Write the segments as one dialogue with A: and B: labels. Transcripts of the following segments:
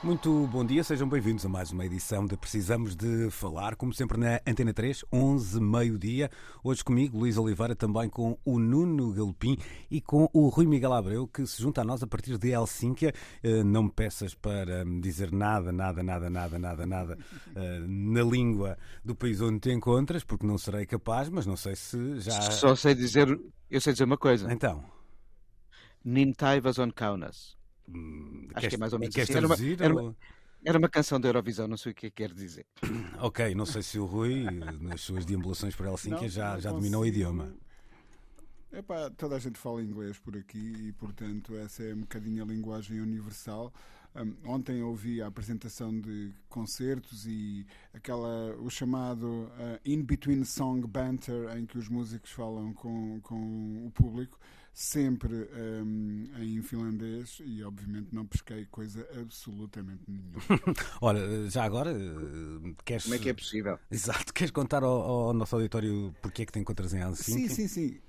A: Muito bom dia, sejam bem-vindos a mais uma edição de Precisamos de Falar, como sempre na Antena 3, 11, meio-dia. Hoje comigo, Luís Oliveira, também com o Nuno Galopim e com o Rui Miguel Abreu, que se junta a nós a partir de Helsínquia. Eh, Não me peças para dizer nada, nada, nada, nada, nada, nada eh, na língua do país onde te encontras, porque não serei capaz, mas não sei se já.
B: Só sei dizer, eu sei dizer uma coisa.
A: Então.
B: Nintaivas on Kaunas.
A: Hum,
B: Acho
A: queres-
B: que é mais ou menos assim. Era uma- era uma- Era uma canção da Eurovisão, não sei o que é que quer dizer.
A: Ok, não sei se o Rui, nas suas deambulações por Helsínquia,
C: Não,
A: já, já dominou o idioma.
C: Epá, toda a gente fala inglês por aqui e, portanto, essa é um bocadinho a linguagem universal. Um, ontem ouvi a apresentação de concertos e aquela, o chamado uh, in-between song banter, em que os músicos falam com, com o público, sempre um, em finlandês, e obviamente não pesquei coisa absolutamente nenhuma.
A: Olha, já agora, eh, queres.
B: Como é que é possível?
A: Exato, queres contar ao, ao nosso auditório porque é que te encontras em Helsínquia?
C: Sim, sim, sim.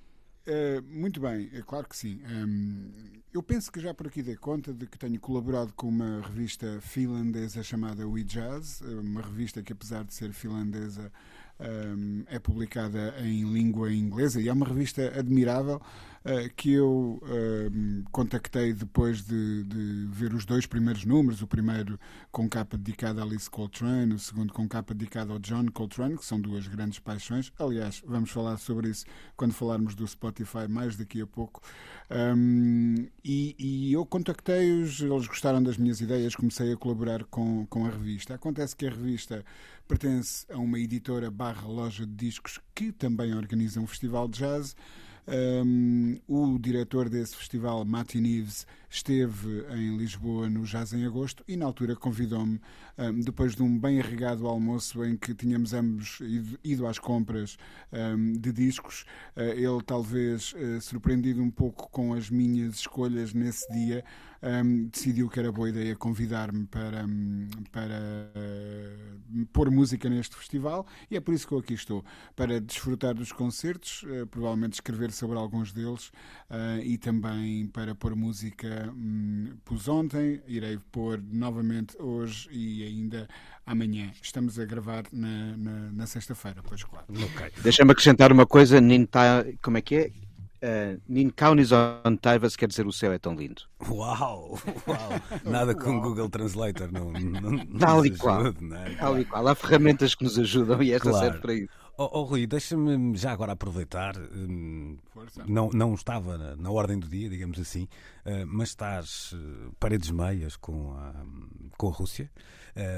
C: Eh, muito bem, é claro que sim. Ehm, eu penso que já por aqui dei conta de que tenho colaborado com uma revista finlandesa chamada We Jazz, eh, uma revista que, apesar de ser finlandesa, ehm, é publicada em língua inglesa e é uma revista admirável eh, que eu ehm, contactei depois de, de ver os dois primeiros números, o primeiro com capa dedicada a Alice Coltrane, o segundo com capa dedicada ao John Coltrane, que são duas grandes paixões. Aliás, vamos falar sobre isso quando falarmos do Spotify mais daqui a pouco. Um, e, e eu contactei-os, eles gostaram das minhas ideias, comecei a colaborar com, com a revista. Acontece que a revista pertence a uma editora barra loja de discos que também organiza um festival de jazz. Um, o diretor desse festival, Martin Ives, esteve em Lisboa no Jazz em Agosto e na altura convidou-me, um, depois de um bem arregado almoço em que tínhamos ambos ido, às compras um, de discos, uh, ele talvez surpreendido um pouco com as minhas escolhas nesse dia, decidiu que era boa ideia convidar-me para, para pôr música neste festival e é por isso que eu aqui estou, para desfrutar dos concertos, provavelmente escrever sobre alguns deles e também para pôr música. Um, pus ontem, irei pôr novamente hoje e ainda amanhã. Estamos a gravar na, na, na sexta-feira, pois claro.
A: Ok.
B: Deixa-me acrescentar uma coisa. Ninta... Como é que é? Uh, Ninkaunis on Taivas quer dizer o céu é tão lindo.
A: Uau, uau. Nada com Google Translator, não. não, não
B: Tal e qual.
A: é?
B: Tal e qual. Há ferramentas que nos ajudam e esta
A: Claro.
B: serve para isso.
A: Oh, oh, Rui, deixa-me já agora aproveitar. hum,
C: Força.
A: não, não estava na, na ordem do dia, digamos assim, eh, mas estás eh, paredes meias com a, com a Rússia.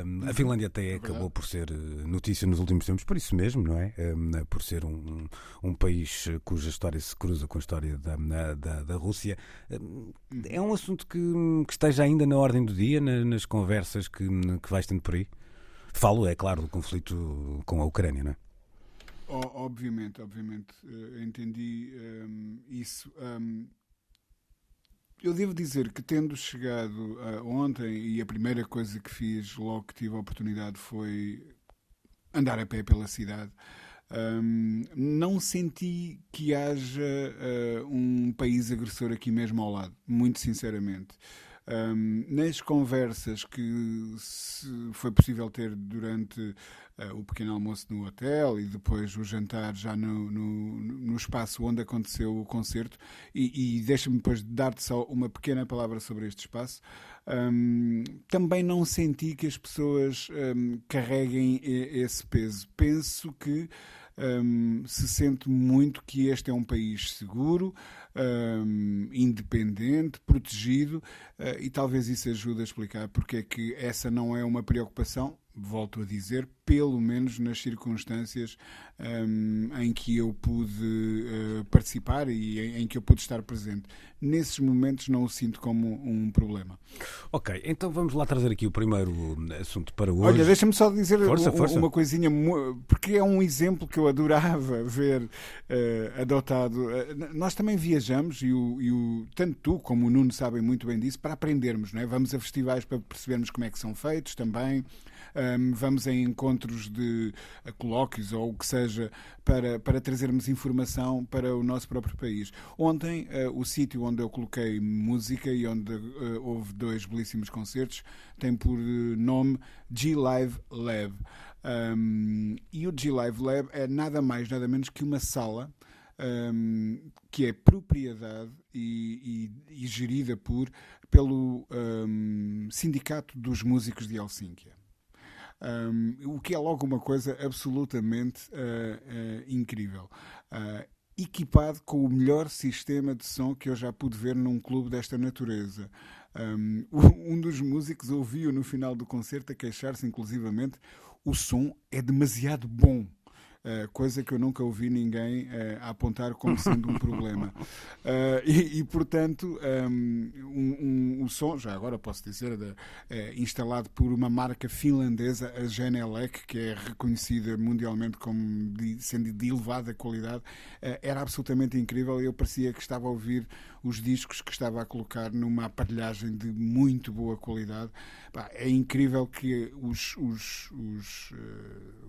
A: Um, a Finlândia até acabou por ser eh, notícia nos últimos tempos, por isso mesmo, não é? Um, por ser um, um país cuja história se cruza com a história da, da, da Rússia. É um assunto que, que esteja ainda na ordem do dia, na- nas conversas que, que vais tendo por aí. Falo, é claro, do conflito com a Ucrânia, não é?
C: Obviamente, obviamente, eh, entendi ehm, isso. Ehm, eu devo dizer que, tendo chegado ah, ontem, e a primeira coisa que fiz logo que tive a oportunidade foi andar a pé pela cidade. Ahm, não senti que haja ah, um país agressor aqui mesmo ao lado, muito sinceramente. Ahm, nas conversas que foi possível ter durante ah, o pequeno almoço no hotel e depois o jantar já no, no, no espaço onde aconteceu o concerto, e, e deixa-me depois dar-te só uma pequena palavra sobre este espaço. Ahm, também não senti que as pessoas ahm, carreguem esse peso. Penso que ahm, se sente muito que este é um país seguro, ahm, independente, protegido, ah, e talvez isso ajude a explicar porque é que essa não é uma preocupação. Volto a dizer, pelo menos nas circunstâncias um, em que eu pude uh, participar e em, em, que eu pude estar presente. Nesses momentos não o sinto como um problema.
A: Ok, então vamos lá trazer aqui o primeiro assunto para hoje.
C: Olha, deixa-me só dizer força, força. uma coisinha, porque é um exemplo que eu adorava ver uh, adotado. Uh, nós também viajamos, e, o, e o, tanto tu como o Nuno sabem muito bem disso, para aprendermos. Não é? Vamos a festivais para percebermos como é que são feitos também um, vamos em encontros de colóquios ou o que seja para, para trazermos informação para o nosso próprio país. Ontem, uh, o sítio onde eu coloquei música e onde uh, houve dois belíssimos concertos tem por nome G-Live Lab. Um, e o G-Live Lab é nada mais, nada menos que uma sala um, que é propriedade e, e, e gerida por pelo um, Sindicato dos Músicos de Helsínquia. Um, o que é logo uma coisa absolutamente uh, uh, incrível. Uh, equipado com o melhor sistema de som que eu já pude ver num clube desta natureza. Um, um dos músicos ouviu no final do concerto a queixar-se, inclusivamente, o som é demasiado bom. Uh, coisa que eu nunca ouvi ninguém uh, apontar como sendo um problema. Uh, e, e, portanto, um, um, um, som, já agora posso dizer, de, instalado por uma marca finlandesa, a Genelec, que é reconhecida mundialmente como de, sendo de elevada qualidade, era absolutamente incrível. Eu parecia que estava a ouvir os discos que estava a colocar numa aparelhagem de muito boa qualidade. é incrível que os, os, os,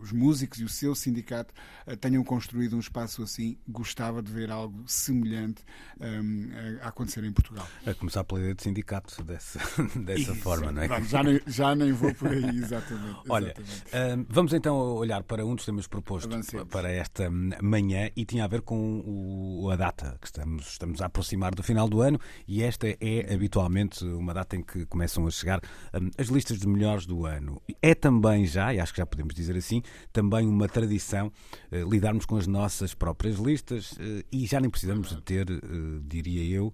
C: os músicos e o seu sindicato eh, tenham construído um espaço assim. Gostava de ver algo semelhante um, ehm, a acontecer em Portugal.
A: A começar pela ideia de sindicato dessa, dessa forma, não é?
C: já, nem, já nem vou por aí, exatamente.
A: Olha, um, ehm, vamos então olhar para um dos temas propostos Avancemos. para esta manhã e tinha a ver com o, a data que estamos, estamos a aproximar do final do ano e esta é habitualmente uma data em que começam a chegar um, as listas de melhores do ano. É também já, e acho que já podemos dizer assim, também uma tradição uh, lidarmos com as nossas próprias listas uh, e já nem precisamos de ter, uh, diria eu,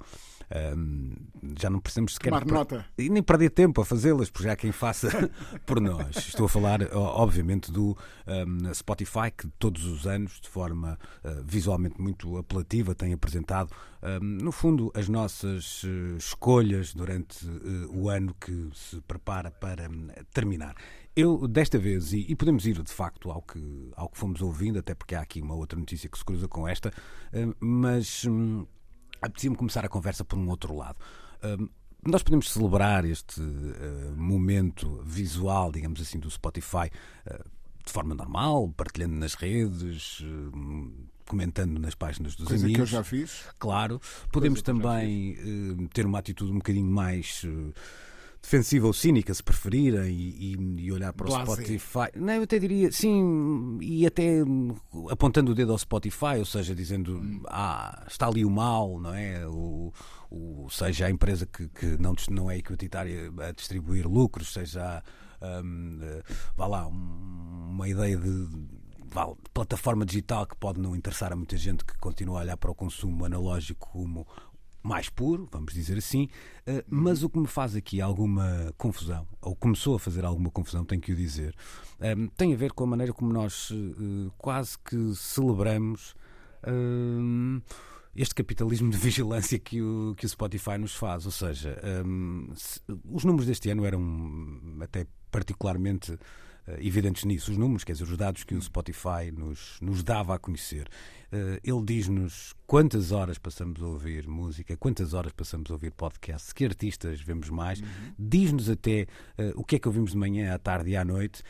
A: um, já não precisamos sequer.
C: Tomar nota.
A: E nem perder tempo a fazê-las, porque já há quem faça por nós. Estou a falar, obviamente, do um, Spotify, que todos os anos, de forma uh, visualmente muito apelativa, tem apresentado, um, no fundo, as nossas uh, escolhas durante uh, o ano que se prepara para hum, terminar. Eu, desta vez, e, e, podemos ir de facto ao que, ao que fomos ouvindo, até porque há aqui uma outra notícia que se cruza com esta, mas hum, apetecia-me começar a conversa por um outro lado. Hum, nós podemos celebrar este uh, momento visual, digamos assim, do Spotify uh, de forma normal, partilhando nas redes, uh, comentando nas páginas dos
C: Coisa
A: amigos.
C: que eu já fiz.
A: Claro. Podemos também ter uma atitude um bocadinho mais defensiva ou cínica, se preferirem, e, e olhar para o Spotify. Não, eu até diria, sim, e até apontando o dedo ao Spotify, ou seja, dizendo, hum. ah, está ali o mal, não é? O, o, seja a empresa que, que não, não é equitária a distribuir lucros, seja, um, vá lá, uma ideia de plataforma digital que pode não interessar a muita gente que continua a olhar para o consumo analógico como mais puro, vamos dizer assim, eh, mas o que me faz aqui alguma confusão, ou começou a fazer alguma confusão, tenho que o dizer, eh, tem a ver com a maneira como nós eh, quase que celebramos este capitalismo de vigilância que o, que o Spotify nos faz. Ou seja, os números deste ano eram até particularmente evidentes nisso, os números, quer dizer, os dados que o Spotify nos, nos dava a conhecer. Uh, ele diz-nos quantas horas passamos a ouvir música, quantas horas passamos a ouvir podcast, que artistas vemos mais, uhum. diz-nos até uh, o que é que ouvimos de manhã, à tarde e à noite.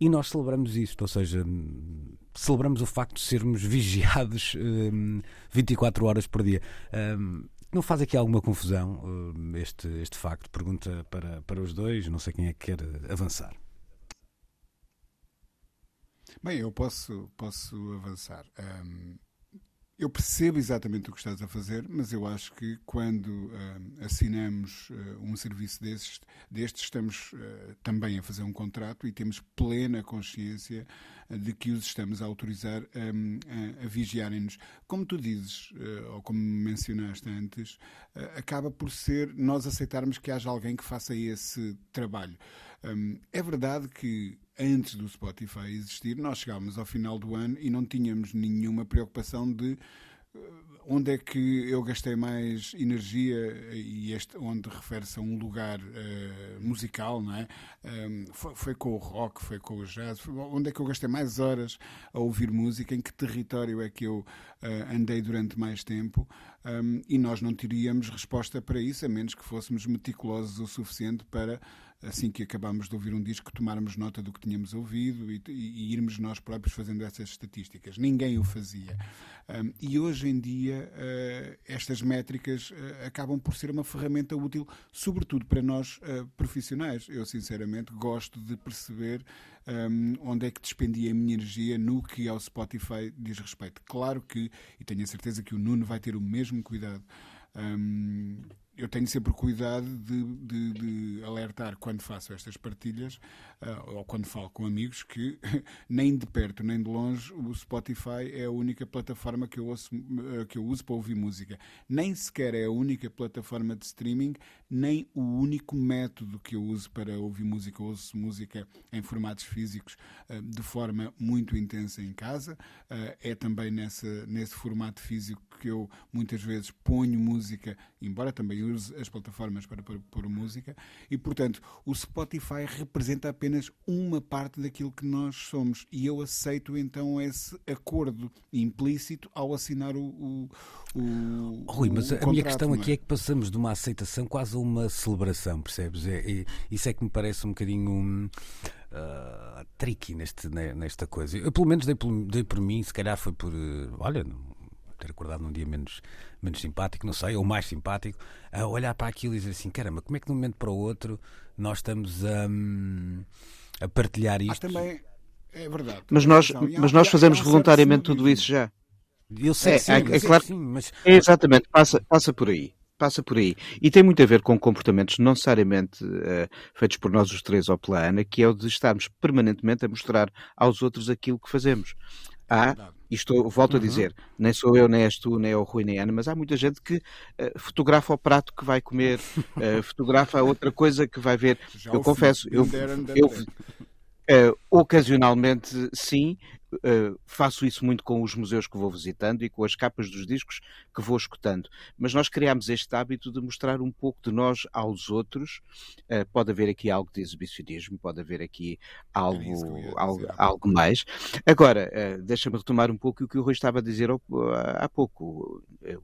A: E nós celebramos isto, ou seja, celebramos o facto de sermos vigiados 24 horas por dia. não faz aqui alguma confusão este, este facto? Pergunta para, para os dois, não sei quem é que quer avançar.
C: Bem, eu posso, posso avançar. Um, eu percebo exatamente o que estás a fazer, mas eu acho que quando um, assinamos uh, um serviço destes, estamos uh, também a fazer um contrato e temos plena consciência uh, de que os estamos a autorizar um, a, a vigiarem-nos. Como tu dizes, ou como mencionaste antes, acaba por ser nós aceitarmos que haja alguém que faça esse trabalho. É verdade que antes do Spotify existir, nós chegámos ao final do ano e não tínhamos nenhuma preocupação de onde é que eu gastei mais energia e este onde refere-se a um lugar uh, musical, não é? Um, foi, foi, com o rock, foi com o jazz, foi, onde é que eu gastei mais horas a ouvir música, em que território é que eu uh, andei durante mais tempo um, e nós não teríamos resposta para isso, a menos que fôssemos meticulosos o suficiente para assim que acabámos de ouvir um disco, tomarmos nota do que tínhamos ouvido e, e, irmos nós próprios fazendo essas estatísticas. Ninguém o fazia. Um, e hoje em dia uh, estas métricas uh, acabam por ser uma ferramenta útil, sobretudo para nós uh, profissionais. Eu, sinceramente, gosto de perceber um, onde é que despendia a minha energia no que ao Spotify diz respeito. Claro que, e tenho a certeza que o Nuno vai ter o mesmo cuidado. Um, eu tenho sempre cuidado de, de, de, alertar quando faço estas partilhas uh, ou quando falo com amigos que nem de perto nem de longe o Spotify é a única plataforma que eu, ouço, uh, que eu uso para ouvir música. Nem sequer é a única plataforma de streaming, nem o único método que eu uso para ouvir música. Eu ouço música em formatos físicos uh, de forma muito intensa em casa. é também nessa, nesse formato físico que eu muitas vezes ponho música, embora também as plataformas para pôr música, e portanto o Spotify representa apenas uma parte daquilo que nós somos. E eu aceito então esse acordo implícito ao assinar o. o, o
A: Rui, mas
C: o
A: a minha questão aqui é? é que passamos de uma aceitação quase a uma celebração, percebes? É, é, isso é que me parece um bocadinho. Um... Uh, tricky neste, nesta coisa. Eu, pelo menos, dei por, dei por mim, se calhar foi por. Uh, olha, ter acordado num dia menos, menos simpático, não sei, ou mais simpático, a olhar para aquilo e dizer assim: caramba, como é que de um momento para o outro nós estamos a, a partilhar isto?
C: Mas também é verdade.
B: Mas nós, mas nós fazemos voluntariamente tudo isso já.
A: Eu sei, é, sim, é, é, claro, sim, mas...
B: É exatamente, passa, passa por aí passa por aí. E tem muito a ver com comportamentos não necessariamente uh, feitos por nós os três ou pela Ana, que é o de estarmos permanentemente a mostrar aos outros aquilo que fazemos. Há, isto volto uhum. a dizer, nem sou eu, nem és tu, nem é o Rui, nem a Ana, mas há muita gente que uh, fotografa o prato que vai comer, uh, fotografa outra coisa que vai ver. Já eu confesso, eu, eu, Uh, ocasionalmente, sim, uh, faço isso muito com os museus que vou visitando e com as capas dos discos que vou escutando. Mas nós criámos este hábito de mostrar um pouco de nós aos outros. Uh, pode haver aqui algo de exibicionismo, pode haver aqui algo, é algo, algo, mais. Agora, deixa-me retomar um pouco o que o Rui estava a dizer há pouco.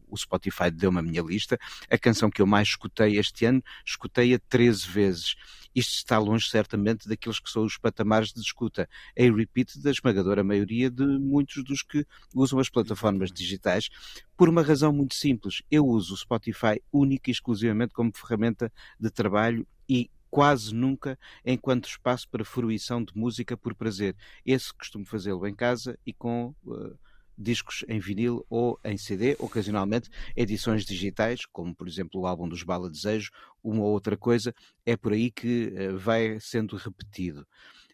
B: O Spotify deu-me a minha lista. A canção que eu mais escutei este ano, escutei-a 13 vezes isto está longe, certamente, daqueles que são os patamares de escuta em repeat da esmagadora maioria de muitos dos que usam as plataformas digitais, por uma razão muito simples. Eu uso o Spotify única e exclusivamente como ferramenta de trabalho e quase nunca enquanto espaço para fruição de música por prazer. Esse costumo fazê-lo em casa e com uh, discos em vinil ou em CD, ocasionalmente edições digitais, como por exemplo o álbum dos Bala Desejo, uma ou outra coisa, é por aí que uh, vai sendo repetido.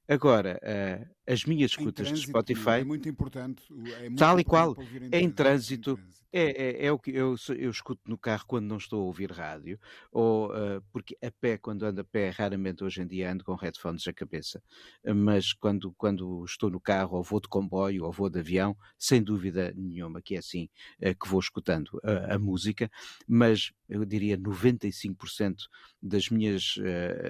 B: Agora, uh, as minhas escutas trânsito, de Spotify. É
C: muito importante. É muito
B: tal e qual. Em, é em trânsito. É, é, é, o que eu, eu escuto no carro quando não estou a ouvir rádio, ou uh, porque a pé, quando ando a pé, raramente hoje em dia ando com headphones na cabeça. Mas quando, quando estou no carro, ou vou de comboio, ou vou de avião, sem dúvida nenhuma que é assim uh, que vou escutando a, música. Mas eu diria 95% das minhas,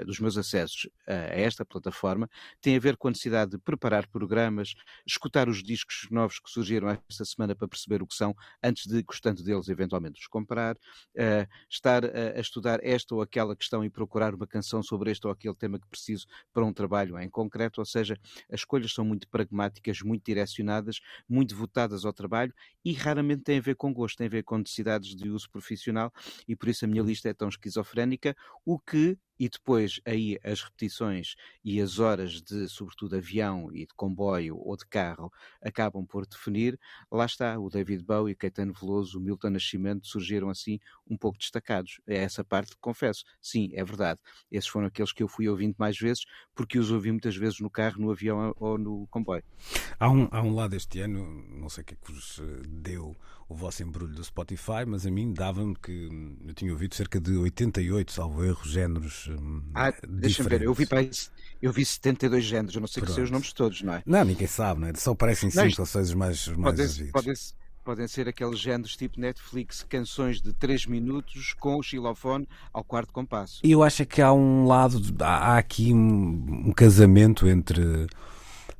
B: dos meus acessos a esta plataforma tem a ver com a necessidade de preparar programas, escutar os discos novos que surgiram esta semana para perceber o que são, antes de, gostando deles, eventualmente os comprar, uh, estar a, a estudar esta ou aquela questão e procurar uma canção sobre este ou aquele tema que preciso para um trabalho em concreto, ou seja, as escolhas são muito pragmáticas, muito direcionadas, muito votadas ao trabalho e raramente têm a ver com gosto, têm a ver com necessidades de uso profissional e por isso a minha lista é tão esquizofrénica, o que e depois aí as repetições e as horas de, sobretudo, avião e de comboio ou de carro acabam por definir. Lá está, o David Bowie, Caetano Veloso, o Milton Nascimento surgiram assim um pouco destacados. É essa parte, confesso. Sim, é verdade. Esses foram aqueles que eu fui ouvindo mais vezes, porque os ouvi muitas vezes no carro, no avião ou no comboio.
A: Há um, há um lado este ano, não sei o que é que vos eh, deu o vosso embrulho do Spotify, mas a mim dava-me que hum, eu tinha ouvido cerca de 88, salvo erro, géneros. Hum,
B: ah, deixa-me ver, eu vi, eu vi 72 géneros, eu não sei Pronto. que sei os nomes todos, não é?
A: Não, ninguém sabe, não é? Só parecem 5 ou 6 mais, mais
B: podem, podem, podem ser aqueles géneros tipo Netflix, canções de 3 minutos com o xilofone ao quarto compasso.
A: E eu acho que há um lado, há aqui um, um casamento entre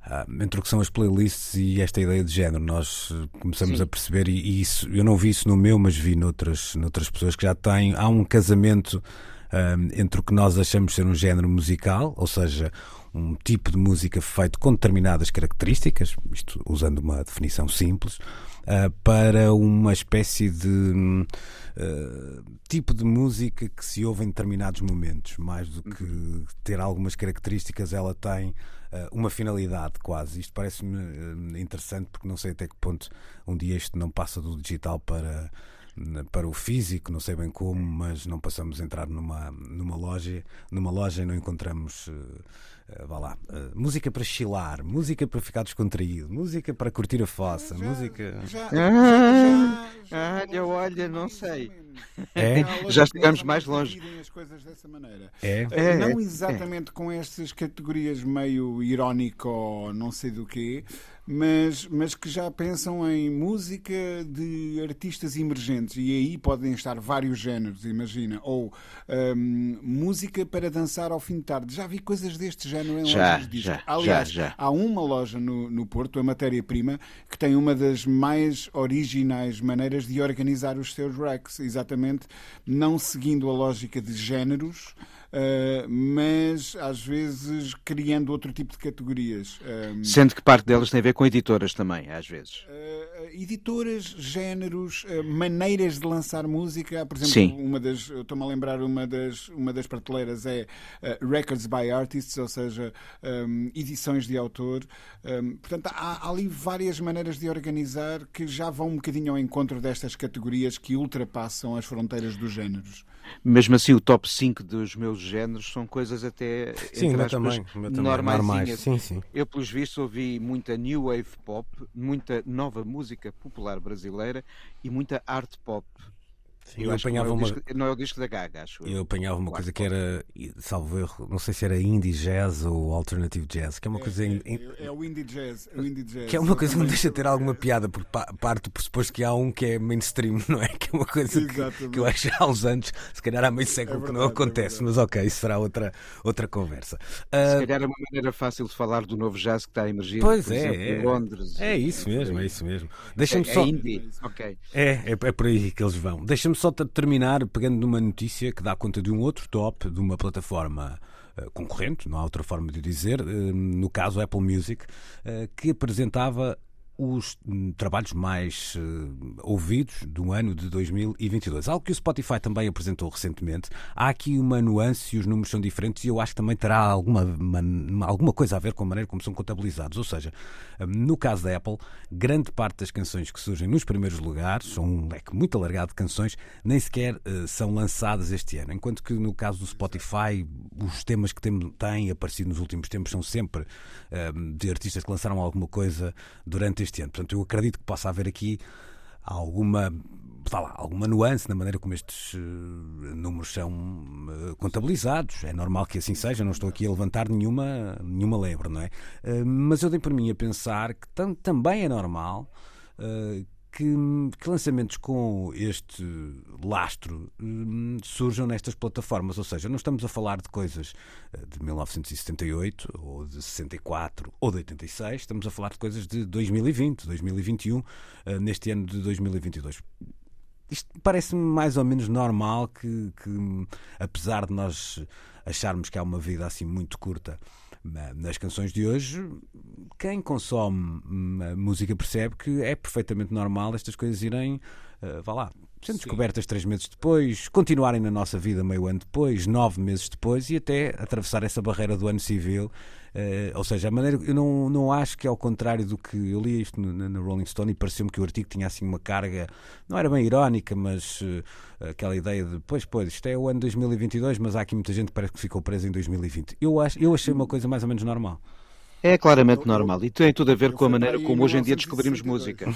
A: ah, entre o que são as playlists e esta ideia de género. Nós eh, começamos Sim. a perceber, e, e, isso eu não vi isso no meu, mas vi noutras, noutras pessoas que já têm. Há um casamento ah, entre o que nós achamos ser um género musical, ou seja, um tipo de música feito com determinadas características, isto usando uma definição simples, uh, para uma espécie de uh, tipo de música que se ouve em determinados momentos, mais do que ter algumas características, ela tem uh, uma finalidade quase. Isto parece-me interessante porque não sei até que ponto um dia isto não passa do digital para para o físico, não sei bem como, mas não passamos a entrar numa, numa loja, numa loja e não encontramos uh, uh, vá lá, uh, música para chilar, música para ficar descontraído, música para curtir a fossa, já, música.
B: Já, ah, já, já, olha, não sei.
A: É?
B: Já estivemos mais longe.
C: As coisas dessa maneira.
A: É?
C: é não exatamente é. com estas categorias meio irónico ou não sei do quê, mas, mas que já pensam em música de artistas emergentes e aí podem estar vários géneros, imagina, ou um, música para dançar ao fim de tarde. Já vi coisas deste género em
B: já,
C: lojas de
B: disco.
C: Aliás,
B: já, já.
C: há uma loja no, no Porto, a Matéria-Prima, que tem uma das mais originais maneiras de organizar os seus racks, exatamente não seguindo a lógica de géneros mas às vezes criando outro tipo de categorias.
B: Ah, Sendo que parte delas tem a ver com editoras também, às vezes.
C: Uh, editoras, géneros, maneiras de lançar música. Por exemplo,
B: Sim.
C: uma das, estou-me a lembrar, uma das, uma das prateleiras é Records by Artists, ou seja, um, edições de autor. Um, portanto, há, há ali várias maneiras de organizar que já vão um bocadinho ao encontro destas categorias que ultrapassam as fronteiras dos géneros
B: mesmo assim o top 5 dos meus géneros são coisas até
A: sim, aspas, também, normais. Sim, sim.
B: Eu, pelos vistos, ouvi muita new wave pop, muita nova música popular brasileira e muita art pop.
A: Sim, eu, eu apanhava não é,
B: uma... disco, não é o disco da Gaga, acho
A: eu. Eu apanhava uma coisa que era, salvo erro, não sei se era indie jazz ou alternative jazz, que é uma
C: é,
A: coisa.
C: É, é, é, o indie jazz, é o indie jazz.
A: Que é uma coisa que me deixa ter alguma piada, porque parte do pressuposto que há um que é mainstream, não é? Que é uma coisa que, que, eu acho há uns anos, se calhar há meio século verdade, que não acontece, mas ok, isso será outra, outra conversa.
B: Uh... Se calhar é uma maneira fácil de falar do novo jazz que está a emergir,
A: pois
B: é, exemplo,
A: é,
B: em Londres.
A: É isso mesmo, é isso mesmo. Deixa-me só.
B: É indie, ok.
A: É, é, é por aí que eles vão. Deixa-me só terminar pegando numa notícia que dá conta de um outro top de uma plataforma uh, concorrente, não há outra forma de dizer, uh, no caso Apple Music, uh, que apresentava os trabalhos mais uh, ouvidos do ano de 2022. Algo que o Spotify também apresentou recentemente. Há aqui uma nuance e os números são diferentes e eu acho que também terá alguma, uma, alguma coisa a ver com a maneira como são contabilizados. Ou seja, um, no caso da Apple, grande parte das canções que surgem nos primeiros lugares, são um leque muito alargado de canções, nem sequer uh, são lançadas este ano. Enquanto que no caso do Spotify, os temas que tem, têm aparecido nos últimos tempos são sempre de artistas que lançaram alguma coisa durante este ano. Portanto, eu acredito que possa haver aqui alguma lá, alguma nuance na maneira como estes uh, números são uh, contabilizados. É normal que assim seja, não estou aqui a levantar nenhuma, nenhuma lebre, não é? Uh, mas eu dei por mim a pensar que tam também é normal que, que, lançamentos com este lastro hum, surjam nestas plataformas. Ou seja, não estamos a falar de coisas eh, de 1978 ou de 64 ou de 86, estamos a falar de coisas de 2020, 2021, eh, neste ano de 2022 isto parece-me mais ou menos normal que, que, apesar de nós acharmos que há uma vida assim muito curta nas canções de hoje, quem consome música percebe que é perfeitamente normal estas coisas irem, uh, vá lá, sendo descobertas três meses depois, continuarem na nossa vida meio ano depois, nove meses depois e até atravessar essa barreira do ano civil Uh, ou seja, a maneira. Eu não, não acho que é ao contrário do que. Eu li isto no Rolling Stone e pareceu-me que o artigo tinha assim uma carga. Não era bem irónica, mas uh, aquela ideia de. Pois, pois, isto é o ano 2022, mas há aqui muita gente que parece que ficou presa em 2020. Eu, acho, eu achei uma coisa mais ou menos normal.
B: É claramente normal e tem tudo a ver com a maneira como hoje em dia descobrimos música.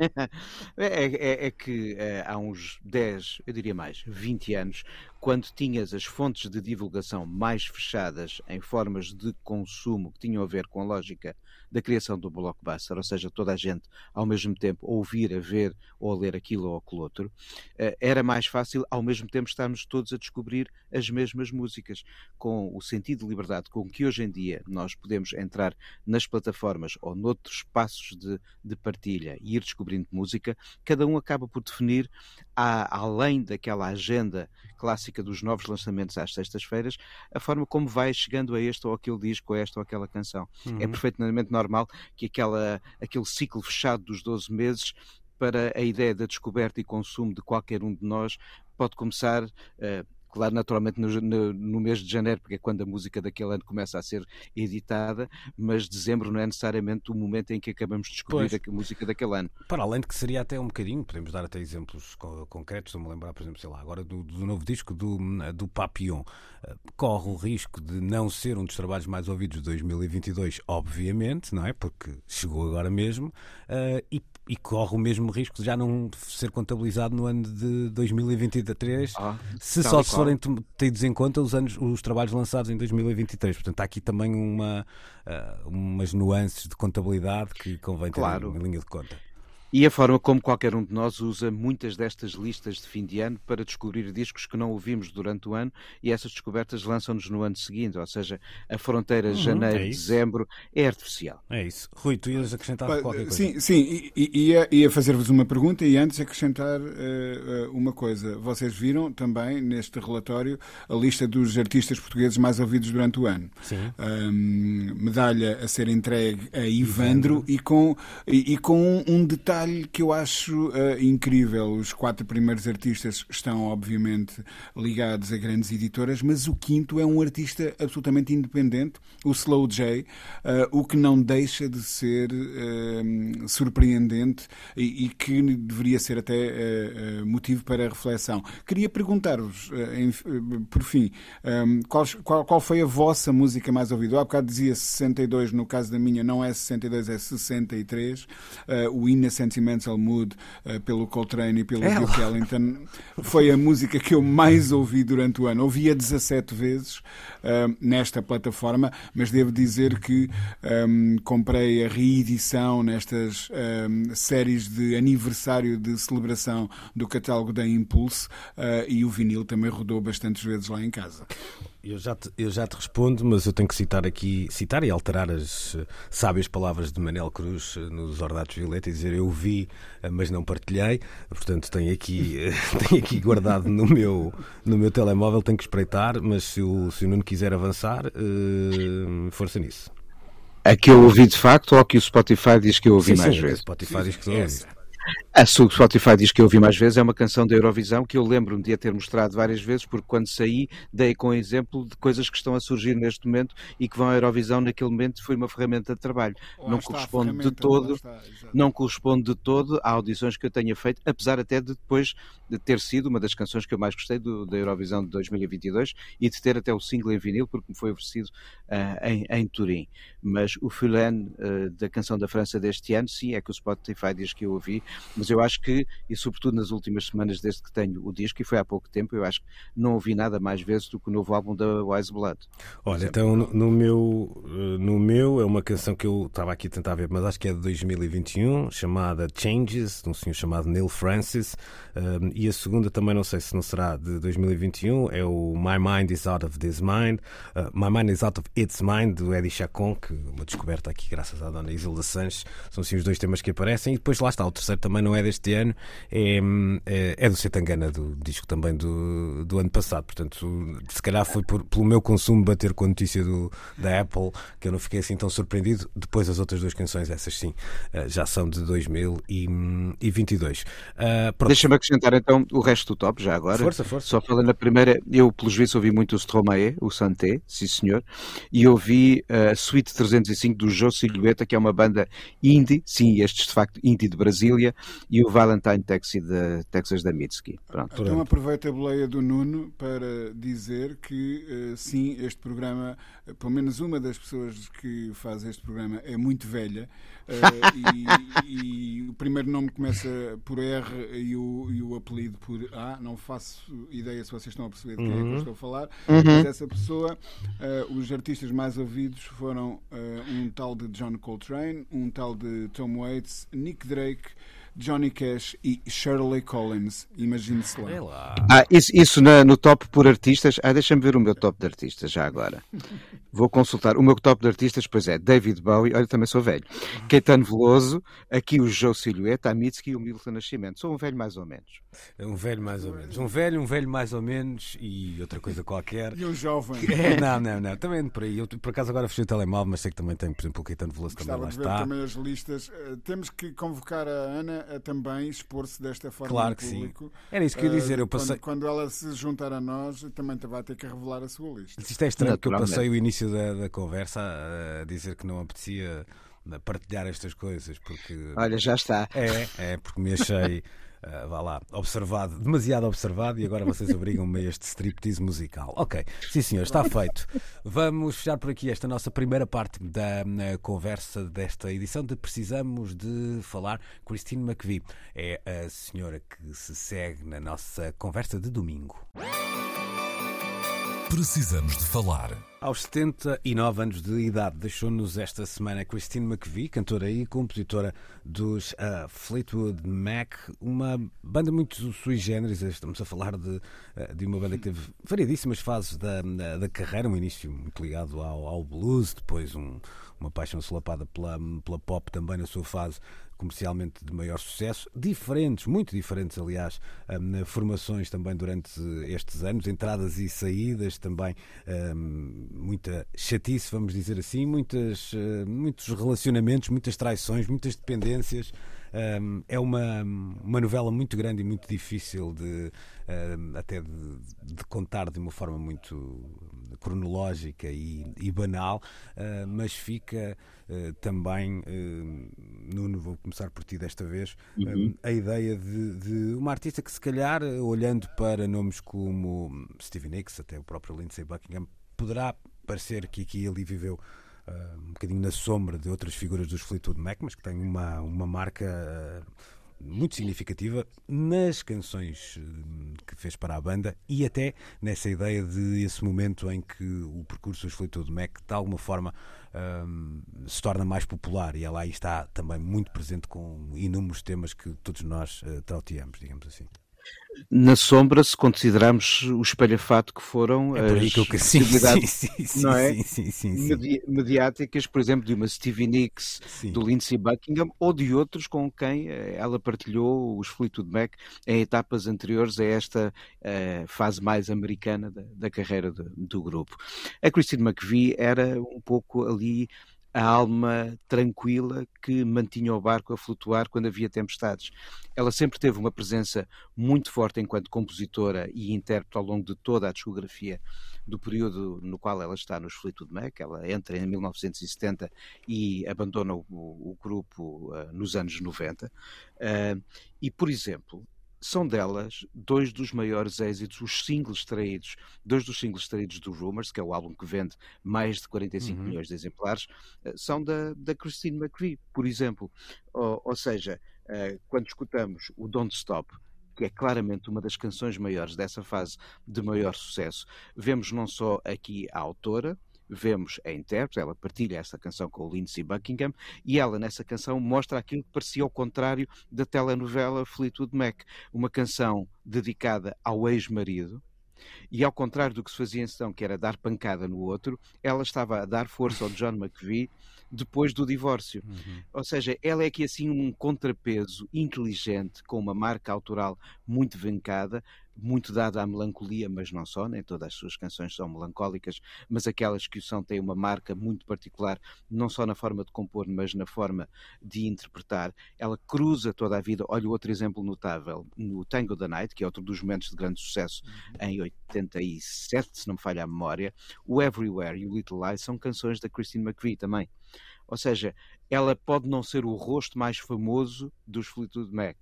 B: É, é, é, que é, há uns 10, eu diria mais, 20 anos, quando tinhas as fontes de divulgação mais fechadas em formas de consumo que tinham a ver com a lógica da criação do blockbuster, ou seja, toda a gente ao mesmo tempo ouvir, a ver ou a ler aquilo ou aquilo outro, eh, era mais fácil ao mesmo tempo estarmos todos a descobrir as mesmas músicas, com o sentido de liberdade com que hoje em dia nós podemos entrar nas plataformas ou noutros espaços de, de partilha e ir descobrindo música, cada um acaba por definir, a, além daquela agenda clássica dos novos lançamentos às sextas-feiras, a forma como vai chegando a este ou aquele disco, a esta ou aquela canção. É uhum. É perfeitamente normal que aquela, aquele ciclo fechado dos 12 meses para a ideia da descoberta e consumo de qualquer um de nós pode começar. Uh, claro, naturalmente no, no, mês de janeiro, porque é quando a música daquele ano começa a ser editada, mas dezembro não é necessariamente o momento em que acabamos de descobrir pois. a música daquele ano.
A: Para além de que seria até um bocadinho, podemos dar até exemplos concretos, estou-me lembrar, por exemplo, sei lá, agora do, do novo disco do, do Papillon, eh, corre o risco de não ser um dos trabalhos mais ouvidos de 2022, obviamente, não é? Porque chegou agora mesmo, uh, e e corre o mesmo risco de já não ser contabilizado no ano de 2023, ah, se só se forem tidos em conta os, anos, os trabalhos lançados em 2023. Portanto, há aqui também uma, uh, umas nuances de contabilidade que convém ter claro. em linha de conta.
B: E a forma como qualquer um de nós usa muitas destas listas de fim de ano para descobrir discos que não ouvimos durante o ano e essas descobertas lançam-nos no ano seguinte, ou seja, a fronteira uhum, janeiro, é dezembro é artificial.
A: É isso. Rui, tu ias acrescentar qualquer coisa?
C: Sim, sim, ia, ia fazer-vos uma pergunta e antes acrescentar uh, uma coisa. Vocês viram também neste relatório a lista dos artistas portugueses mais ouvidos durante o ano.
A: Sim.
C: Um, medalha a ser entregue a Ivandro, Ivandro. E, com, e, e com um detalhe detalhe que eu acho uh, incrível. Os quatro primeiros artistas estão, obviamente, ligados a grandes editoras, mas o quinto é um artista absolutamente independente, o Slow J, uh, o que não deixa de ser uh, surpreendente e, e, que deveria ser até motivo para reflexão. Queria perguntar-vos, por fim, um, qual, qual, qual, foi a vossa música mais ouvida? Há bocado dizia 62, no caso da minha, não é 62, é 63. o Innocent Sentimental Mood uh, pelo Coltrane e pelo Ela. Duke Ellington foi a música que eu mais ouvi durante o ano. Ouvi-a 17 vezes uh, nesta plataforma, mas devo dizer que um, comprei a reedição nestas um, séries de aniversário de celebração do catálogo da Impulse uh, e o vinil também rodou bastantes vezes lá em casa.
A: Eu já, te, eu já te respondo, mas eu tenho que citar aqui, citar e alterar as uh, sábias palavras de Manel Cruz uh, nos Ordados Violeta e dizer eu vi, uh, mas não partilhei. Portanto, tenho aqui, tenho aqui guardado no meu, no meu telemóvel, tenho que espreitar, mas se o, se o Nuno quiser avançar, força nisso.
B: A que eu ouvi de facto ou a que o Spotify diz que eu ouvi sim, mais sim, vezes?
A: O Spotify diz que eu ouvi.
B: A Spotify diz que eu ouvi mais vezes, é uma canção da Eurovisão que eu lembro-me de a ter mostrado várias vezes, porque quando saí dei com exemplo de coisas que estão a surgir neste momento e que vão à Eurovisão naquele momento foi uma ferramenta de trabalho. não corresponde de todo, não corresponde de todo a audições que eu tenha feito, apesar até de depois de ter sido uma das canções que eu mais gostei do, da Eurovisão de 2022 e de ter até o single em vinil, porque me foi oferecido uh, em, em, Turim. Mas o Fulan uh, da canção da França deste ano, sim, é que o Spotify diz que eu ouvi mas eu acho que, e sobretudo nas últimas semanas desde que tenho o disco, e foi há pouco tempo, eu acho que não ouvi nada mais vezes do que o novo álbum da Wise Blood.
A: Olha, então no meu, eh, no meu é uma canção que eu estava aqui a tentar ver, mas acho que é de 2021, chamada Changes, de um senhor chamado Neil Francis, um, eh, e a segunda também não sei se não será de 2021, é o My Mind is Out of This Mind, uh, My Mind is Out of Its Mind, do Eddie Chacon, que uma descoberta aqui graças à dona Isilda Sanches, são assim os dois temas que aparecem, e depois lá está o terceiro também não é deste ano, é, é, é do Setangana, do disco também do, do ano passado. Portanto, se calhar foi por, pelo meu consumo bater com a notícia do, da Apple que eu não fiquei assim tão surpreendido. Depois as outras duas canções, essas sim, uh, já são de 2022.
B: Uh, Deixa-me acrescentar então o resto do top, já agora.
A: Força, força.
B: Só falando na primeira, eu pelos vistos ouvi muito o Stromae, o Santé, sim senhor, e ouvi a uh, Suite 305 do Joe Silhueta, que é uma banda indie, sim, estes de facto indie de Brasília, e o Valentine Taxi de Texas da Mitski.
C: Pronto. Então aproveita a boleia do Nuno para dizer que uh, sim, este programa, uh, pelo menos uma das pessoas que faz este programa é muito velha uh, e, e, o primeiro nome começa por R e o, e o apelido por A. Não faço ideia se vocês estão a perceber de quem uhum. é que eu uhum. estou a falar, uhum. mas essa pessoa, os artistas mais ouvidos foram um tal de John Coltrane, um tal de Tom Waits, Nick Drake. Johnny Cash e Shirley Collins. Imagine-se lá. lá.
B: Ah, isso, isso na, no top por artistas. Ah, deixa-me ver o meu top de artistas já agora. Vou consultar. O meu top de artistas, pois é, David Bowie, olha, também sou velho. Caetano Veloso, aqui o Joe Silhueta, a Mitski e o Milton Nascimento. Sou um velho mais ou menos.
A: É um velho mais ou menos. Um velho, um velho mais ou menos e outra coisa qualquer.
C: E um jovem.
A: É, não, não, não. Também por aí. Eu por acaso agora fechei o telemóvel, mas sei que também tem, por exemplo, o Caetano Veloso também lá está.
C: também as listas. Uh, temos que convocar a Ana a também expor-se desta forma
A: claro que
C: público.
A: Sim. Era isso que eu ia dizer. Eu
C: passei... quando, quando, ela se juntar a nós, também vai ter que revelar a sua lista.
A: Isto é estranho, porque eu passei o início da da conversa a dizer que não apetecia partilhar estas coisas porque
B: olha já está
A: é é porque me achei uh, vá lá observado demasiado observado e agora vocês obrigam-me a este striptease musical. Ok sim senhor está feito. Vamos fechar por aqui esta nossa primeira parte da conversa desta edição de precisamos de falar. Christine McVie é a senhora que se segue na nossa conversa de domingo
D: Precisamos de falar.
A: Aos 79 anos de idade, deixou-nos esta semana Christine McVie, cantora e compositora dos uh, Fleetwood Mac, uma banda muito sui generis. Estamos a falar de, uh, de uma banda que teve variedíssimas fases da, da, da carreira, um início muito ligado ao, ao blues, depois um, uma paixão solapada pela, pela pop também na sua fase comercialmente de maior sucesso, diferentes, muito diferentes, aliás, um, formações também durante estes anos, entradas e saídas, também um, muita chatice, vamos dizer assim, muitas, uh, muitos relacionamentos, muitas traições, muitas dependências. Um, é uma, uma novela muito grande e muito difícil de até de, de, contar de uma forma muito cronológica e, e banal, uh, mas fica uh, também, uh, Nuno, vou começar por ti desta vez, uhum. a ideia de, de, uma artista que se calhar, olhando para nomes como Stevie Nicks, até o próprio Lindsey Buckingham, poderá parecer que aqui ele viveu um bocadinho na sombra de outras figuras dos Fleetwood Mac, mas que tem uma, uma marca muito significativa nas canções uh, que fez para a banda e até nessa ideia de esse momento em que o percurso dos Fleetwood Mac de alguma forma se torna mais popular. E ela aí está também muito presente com inúmeros temas que todos nós uh, trauteamos, digamos assim
B: na sombra se considerarmos o espelhafato que foram
A: é as que eu... sim, sim,
B: é? mediáticas, por exemplo, de uma Stevie Nicks, sim. do Lindsey Buckingham ou de outros com quem eh, ela partilhou os Fleetwood Mac em etapas anteriores a esta uh, fase mais americana da, da carreira de, do grupo. A Christine McVie era um pouco ali a alma tranquila que mantinha o barco a flutuar quando havia tempestades. Ela sempre teve uma presença muito forte enquanto compositora e intérprete ao longo de toda a discografia do período no qual ela está nos Fleetwood Mac. Ela entra em 1970 e abandona o, o grupo uh, nos anos 90. Uh, eh, e, por exemplo, são delas dois dos maiores êxitos, os singles extraídos, dois dos singles extraídos do Rumors, que é o álbum que vende mais de 45 uhum. milhões de exemplares, eh, são da, da Christine McVie, por exemplo. Ou, ou seja, uh, quando escutamos o Don't Stop, que é claramente uma das canções maiores dessa fase de maior sucesso, vemos não só aqui a autora, vemos a intérprete, ela partilha essa canção com o Lindsey Buckingham e ela nessa canção mostra aquilo que parecia ao contrário da telenovela Fleetwood Mac, uma canção dedicada ao ex-marido E ao contrário do que se fazia então, que era dar pancada no outro, ela estava a dar força ao John McVie depois do divórcio. Uhum. Ou seja, ela é aqui assim um contrapeso inteligente, com uma marca autoral muito vincada, muito dada à melancolia, mas não só, nem todas as suas canções são melancólicas, mas aquelas que o são têm uma marca muito particular, não só na forma de compor, mas na forma de interpretar. Ela cruza toda a vida. Olha outro exemplo notável no Tango da Night, que é outro dos momentos de grande sucesso uhum. em 87, se não me falha a memória. O Everywhere e o Little Lies são canções da Christine McVie também. Ou seja, ela pode não ser o rosto mais famoso dos Fleetwood Mac,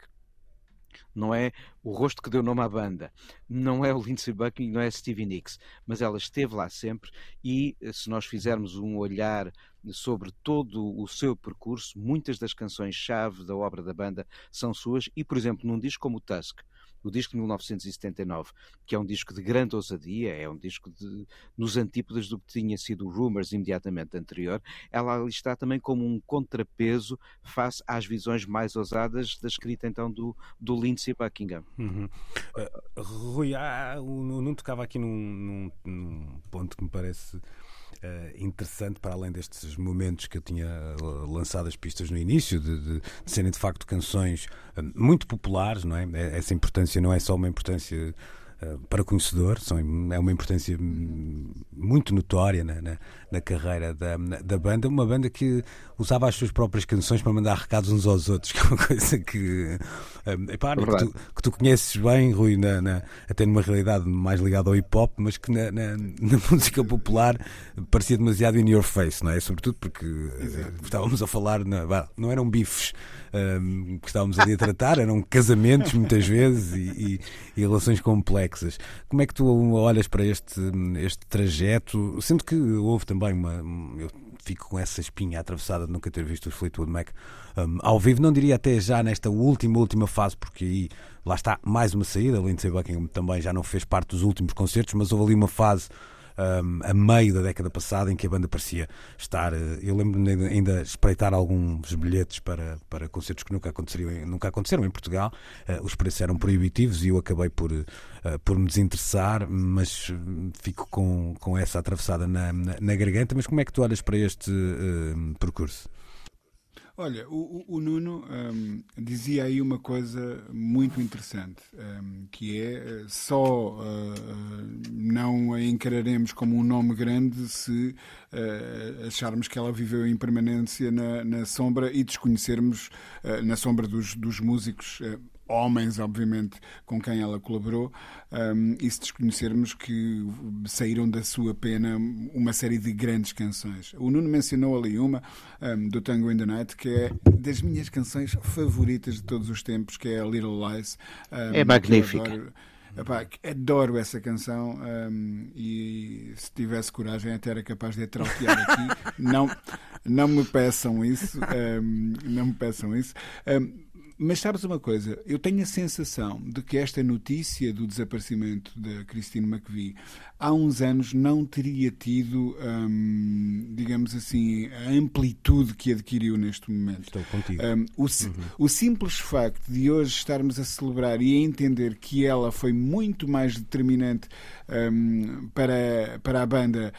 B: não é o rosto que deu nome à banda, não é o Lindsey Buckingham, não é Stevie Nicks, mas ela esteve lá sempre e eh, se nós fizermos um olhar sobre todo o seu percurso, muitas das canções-chave da obra da banda são suas e, por exemplo, num disco como o Tusk, o disco de 1979, que é um disco de grande ousadia, é um disco de, nos antípodas do que tinha sido o Rumors imediatamente anterior, ela ali está também como um contrapeso face às visões mais ousadas da escrita então do, do Lindsay Buckingham.
A: Uhum. Uh, Rui, ah, não tocava aqui num, num, num ponto que me parece interessante para além destes momentos que eu tinha uh, lançado as pistas no início, de, de, de serem de facto canções uh, muito populares, não é? Essa importância não é só uma importância eh, para conhecedor, são, é uma importância muito notória na, na, na carreira da, da, banda. Uma banda que usava as suas próprias canções para mandar recados uns aos outros, que é uma coisa que, um, epá, que, tu, que, tu, conheces bem, Rui, na, na, até numa realidade mais ligada ao hip hop, mas que na, na, música popular parecia demasiado in your face, não é? Sobretudo porque Exato. estávamos a falar, não eram bifes um, que estávamos ali a tratar, eram casamentos muitas vezes e, e, e, relações complexas. Como é que tu olhas para este, este trajeto? Sendo que houve também uma. Eu fico com essa espinha atravessada de nunca ter visto os Fleetwood Mac um, ao vivo, não diria até já nesta última, última fase, porque aí lá está mais uma saída. Lindsey Buckingham também já não fez parte dos últimos concertos, mas houve ali uma fase um, a meio da década passada, em que a banda parecia estar. Eh, eu lembro-me ainda espreitar alguns bilhetes para, para concertos que nunca aconteceram, nunca aconteceram em Portugal. Uh, os preços eram proibitivos e eu acabei por, uh, por me desinteressar, mas fico com, com essa atravessada na, na, na garganta. Mas como é que tu olhas para este uh, percurso?
C: Olha, o, o Nuno um, dizia aí uma coisa muito interessante, um, que é eh, só uh, não a encararemos como um nome grande se uh, acharmos que ela viveu em permanência na, na sombra e desconhecermos uh, na sombra dos, dos músicos homens, obviamente, com quem ela colaborou, um, e se desconhecermos que saíram da sua pena uma série de grandes canções. O Nuno mencionou ali uma, um, do Tango in the Night, que é das minhas canções favoritas de todos os tempos, que é a Little Lies.
B: Um, é magnífica.
C: Adoro, epá, adoro essa canção e se tivesse coragem até era capaz de a trautear aqui. não, não me peçam isso. não me peçam isso. Mas sabes uma coisa? Eu tenho a sensação de que esta notícia do desaparecimento da Christine McVie há uns anos não teria tido, hum, digamos assim, a amplitude que adquiriu neste momento.
A: Estou contigo.
C: Um, o, uhum. o, simples facto de hoje estarmos a celebrar e a entender que ela foi muito mais determinante um, para, para a banda,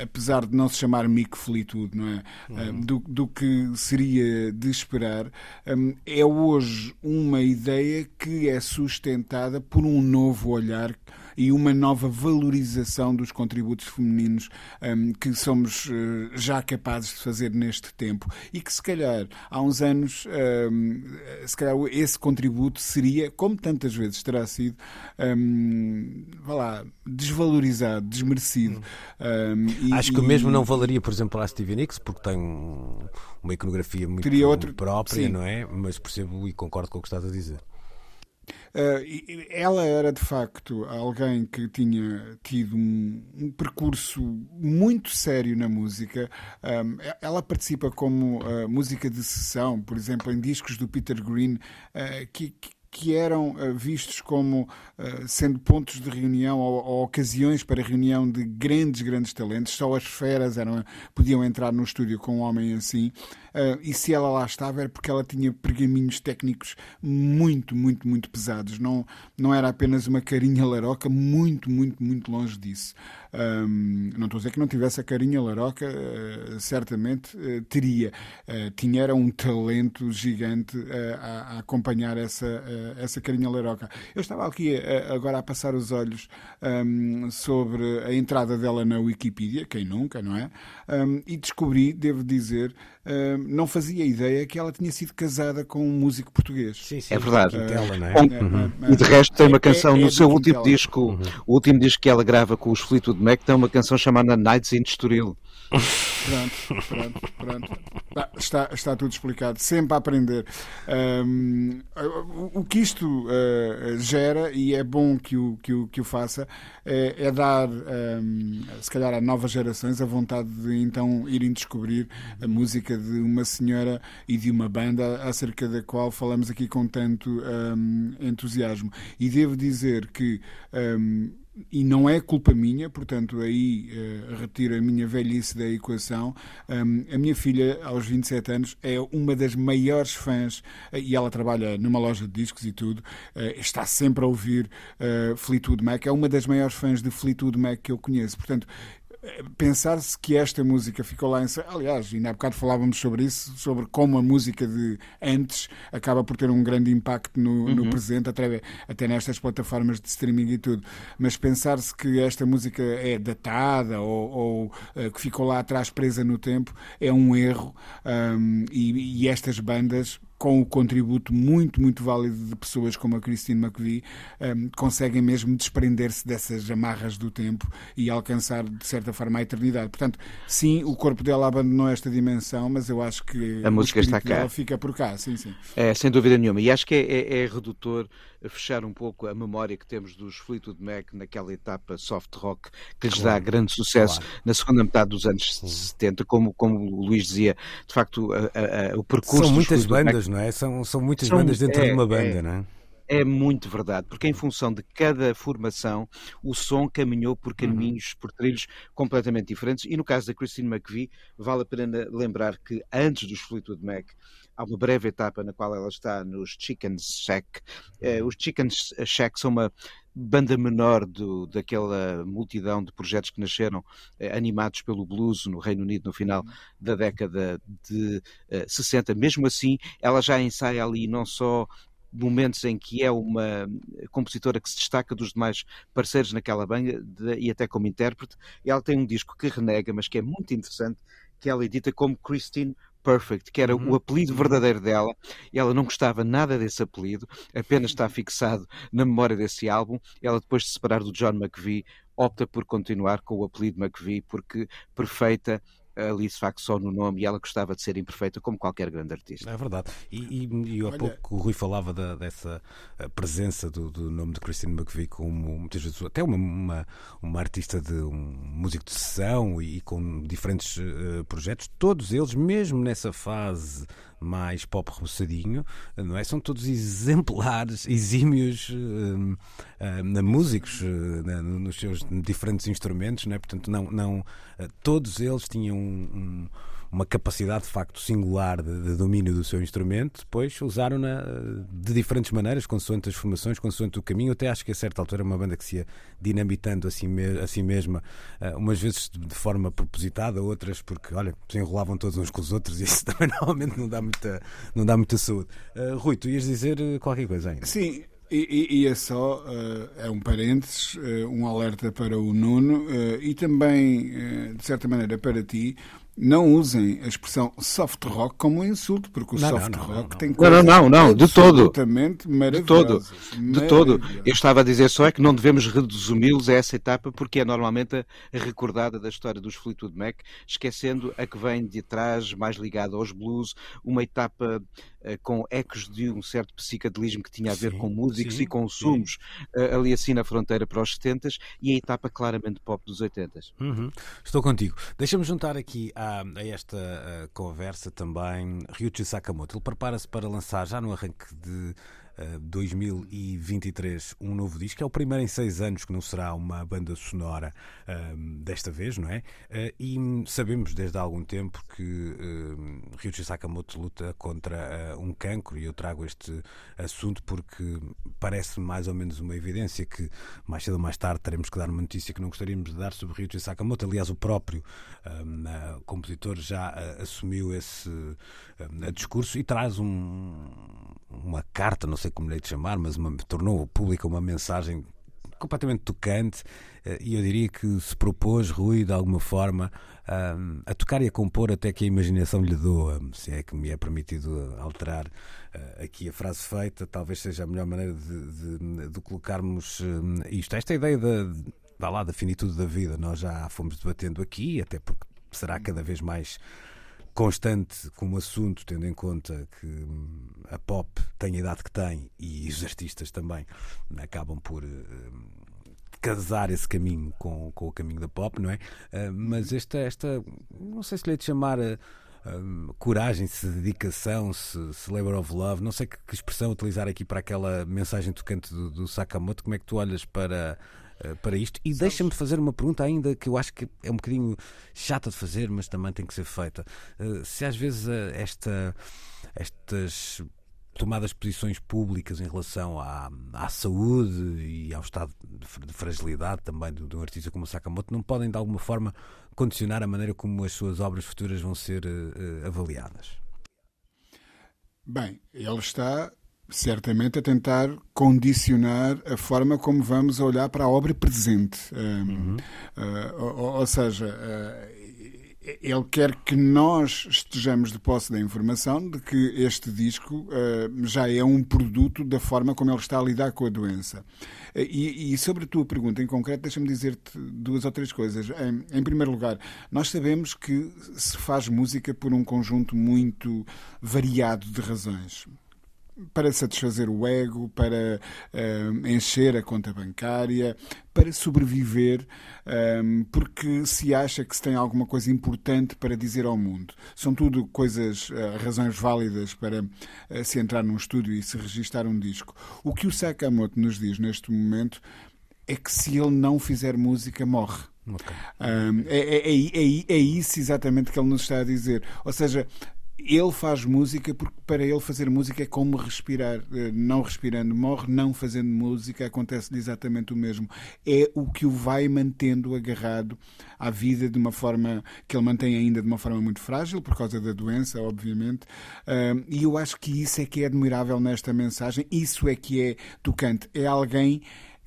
C: apesar de não se chamar Mick Fleetwood, não é? Uhum. do, do que seria de esperar, hum, é hoje uma ideia que é sustentada por um novo olhar e uma nova valorização dos contributos femininos um, que somos uh, já capazes de fazer neste tempo e que se calhar há uns anos um, se calhar esse contributo seria, como tantas vezes terá sido, um, vá lá, desvalorizado, desmerecido.
A: E, Acho que e, mesmo não valeria, por exemplo, a Stevie Nicks, porque tem uma iconografia muito outro, própria, sim. não é? Mas percebo e concordo com o que estás a dizer.
C: Uh, ela era de facto alguém que tinha tido um, um percurso muito sério na música. Um, ela participa como uh, música de sessão, por exemplo, em discos do Peter Green, uh, que, que eram uh, vistos como uh, sendo pontos de reunião ou, ou, ocasiões para reunião de grandes, grandes talentos. Só as feras eram, podiam entrar no estúdio com um homem assim. Uh, e se ela lá estava era porque ela tinha pergaminhos técnicos muito, muito, muito pesados. Não, não era apenas uma carinha laroca, muito, muito, muito longe disso. Um, não estou a dizer que não tivesse a carinha laroca, uh, certamente uh, teria. tinha era um talento gigante a, a, acompanhar essa, essa carinha laroca. Eu estava aqui agora a passar os olhos um, sobre a entrada dela na Wikipedia, quem nunca, não é? Um, e descobri, devo dizer, não fazia ideia que ela tinha sido casada com um músico português.
B: Sim, sim, é verdade. Quintela, não é? uhum. E de resto tem uma é, canção é, é no seu último disco, uhum. o último disco que ela grava com os Fleetwood Mac, tem uma canção chamada Nights in Estoril.
C: Pronto, pronto, pronto. está, está tudo explicado, sempre a aprender. Um, o, o, que isto uh, gera, e é bom que o, que o, que o faça, é, é dar, um, se calhar, a novas gerações a vontade de então irem descobrir a música de uma senhora e de uma banda acerca da qual falamos aqui com tanto um, entusiasmo. E devo dizer que e não é culpa minha, portanto, aí uh, retiro a minha velhice da equação. Um, a minha filha, aos 27 anos, é uma das maiores fãs, uh, e ela trabalha numa loja de discos e tudo, uh, está sempre a ouvir Fleetwood Mac, é uma das maiores fãs de Fleetwood Mac que eu conheço. Portanto, pensar-se que esta música ficou lá em. Aliás, ainda há bocado falávamos sobre isso, sobre como a música de antes acaba por ter um grande impacto no, uhum. no presente, até, até nestas plataformas de streaming e tudo. Mas pensar-se que esta música é datada ou, ou uh, que ficou lá atrás presa no tempo é um erro. Um, e, e estas bandas com o contributo muito, muito válido de pessoas como a Christine McVie, um, conseguem mesmo desprender-se dessas amarras do tempo e alcançar, de certa forma, a eternidade. Portanto, sim, o corpo dela abandonou esta dimensão, mas eu acho que
B: a música está cá.
C: fica por cá, sim, sim.
B: É, sem dúvida nenhuma. E acho que é, é, é redutor fechar um pouco a memória que temos dos Fleetwood Mac naquela etapa soft rock que lhes dá grande sucesso claro. na segunda metade dos anos 70, como, como o Luís dizia, de facto, a, a, o percurso.
A: São muitas bandas, Mac, não é? São, são muitas são, bandas dentro é, de uma banda, é, não é?
B: É muito verdade, porque em função de cada formação, o som caminhou por caminhos, uhum. por trilhos completamente diferentes. E no caso da Christine McVie, vale a pena lembrar que antes dos Fleetwood Mac, há uma breve etapa na qual ela está nos Chicken Shack. Eh, os Chicken Shack são uma banda menor do, daquela multidão de projetos que nasceram eh, animados pelo blues no Reino Unido no final da década de eh, 60. Mesmo assim, ela já ensaia ali não só momentos em que é uma compositora que se destaca dos demais parceiros naquela banda e até como intérprete. Ela tem um disco que renega, mas que é muito interessante, que ela edita como Christine Perfect, que era uhum. o apelido verdadeiro dela, e ela não gostava nada desse apelido, apenas está fixado na memória desse álbum. Ela, depois de se separar do John McVie, opta por continuar com o apelido McVie, porque perfeita ali de facto só no nome e ela gostava de ser imperfeita como qualquer grande artista.
A: É verdade. E, e, e há Olha... pouco o Rui falava da, dessa eh, presença do, do, nome de Christine McVie como muitas vezes até uma, uma, uma artista de um músico de sessão e, e com diferentes uh, projetos, todos eles, mesmo nessa fase mais pop roçadinho, não é? São todos exemplares, exímios uh, uh, músicos uh, nos seus diferentes instrumentos, não é? Portanto, não, não, todos eles tinham um, um uma capacidade de facto singular de, de domínio do seu instrumento, depois usaram-na eh, de diferentes maneiras, consoante as formações, consoante o caminho. Até acho que a certa altura é uma banda que se ia dinamitando a si, me a si mesma, uh, umas vezes de forma propositada, outras porque, olha, se enrolavam todos uns com os outros e isso também normalmente não dá muita, não dá muita saúde. Uh, Rui, tu ias dizer qualquer coisa ainda?
C: Sim. E, e, é só, uh, é um parênteses, uh, um alerta para o Nuno uh, e também, de certa maneira, para ti, não usem a expressão soft rock como um insulto, porque o não, soft não, não, rock tem
B: coisas não, não, não, de todo. De todo, de todo. Eu estava a dizer só é que não devemos resumi-los a essa etapa porque é normalmente a recordada da história dos Fleetwood Mac, esquecendo a que vem de trás, mais ligada aos blues, uma etapa uh, com ecos de um certo psicadelismo que tinha a ver sim, com músicos sim, e consumos uh, ali assim na fronteira para os 70 e a etapa claramente pop dos 80
A: uhum. Estou contigo. Deixa-me juntar aqui a, esta conversa também Ryuichi Sakamoto. Ele prepara-se para lançar já no arranque de 2023 um novo disco. É o primeiro em seis anos que não será uma banda sonora desta vez, não é? e sabemos desde há algum tempo que Ryuichi Sakamoto luta contra um cancro e eu trago este assunto porque parece mais ou menos uma evidência que mais cedo ou mais tarde teremos que dar uma notícia que não gostaríamos de dar sobre Ryuichi Sakamoto. Aliás, o próprio um, compositor já assumiu esse uh, discurso e traz um, uma carta, não sei como lhe chamar, mas uma, tornou pública uma mensagem completamente tocante uh, e eu diria que se propôs, Rui, de alguma forma, a tocar e a compor até que a imaginação lhe doa, se é que me é permitido alterar uh, aqui a frase feita, talvez seja a melhor maneira de, de, de colocarmos isto. Esta ideia da, da, lá, da finitude da vida, nós já fomos debatendo aqui, até porque será cada vez mais constante como assunto, tendo em conta que hum, a pop tem a idade que tem e os artistas também acabam por uh, casar esse caminho com, com o caminho da pop, não é? Uh, mas esta, esta, não sei se lhe é de chamar. Uh, coragem, se dedicação, se, se labor of love, não sei que, que, expressão utilizar aqui para aquela mensagem tocante do, do Sakamoto. Como é que tu olhas para, para isto? E deixa-me fazer uma pergunta ainda que eu acho que é um bocadinho chata de fazer, mas também tem que ser feita. Uh, se às vezes esta, estas tomadas posições públicas em relação à, à saúde e ao estado de fragilidade também de, de um artista como o Sakamoto não podem de alguma forma condicionar a maneira como as suas obras futuras vão ser uh, avaliadas?
C: Bem, ele está certamente a tentar condicionar a forma como vamos olhar para a obra presente. Uhum. Uh, ou, ou, seja, uh, ele quer que nós estejamos de posse da informação de que este disco uh, já é um produto da forma como ele está a lidar com a doença. E, e, sobre a tua pergunta em concreto, deixa-me dizer-te duas ou três coisas. Em, em, primeiro lugar, nós sabemos que se faz música por um conjunto muito variado de razões para satisfazer o ego, para uh, encher a conta bancária, para sobreviver, um, porque se acha que se tem alguma coisa importante para dizer ao mundo. São tudo coisas, uh, razões válidas para uh, se entrar num estúdio e se registar um disco. O que o Sakamoto nos diz neste momento é que se ele não fizer música, morre. Okay. Um, é, é, é, é, isso exatamente que ele nos está a dizer. Ou seja, ele faz música porque para ele fazer música é como respirar. Eh, não respirando morre, não fazendo música acontece exatamente o mesmo. É o que o vai mantendo agarrado à vida de uma forma que ele mantém ainda de uma forma muito frágil, por causa da doença, obviamente. E eu acho que isso é que é admirável nesta mensagem, isso é que é tocante. É alguém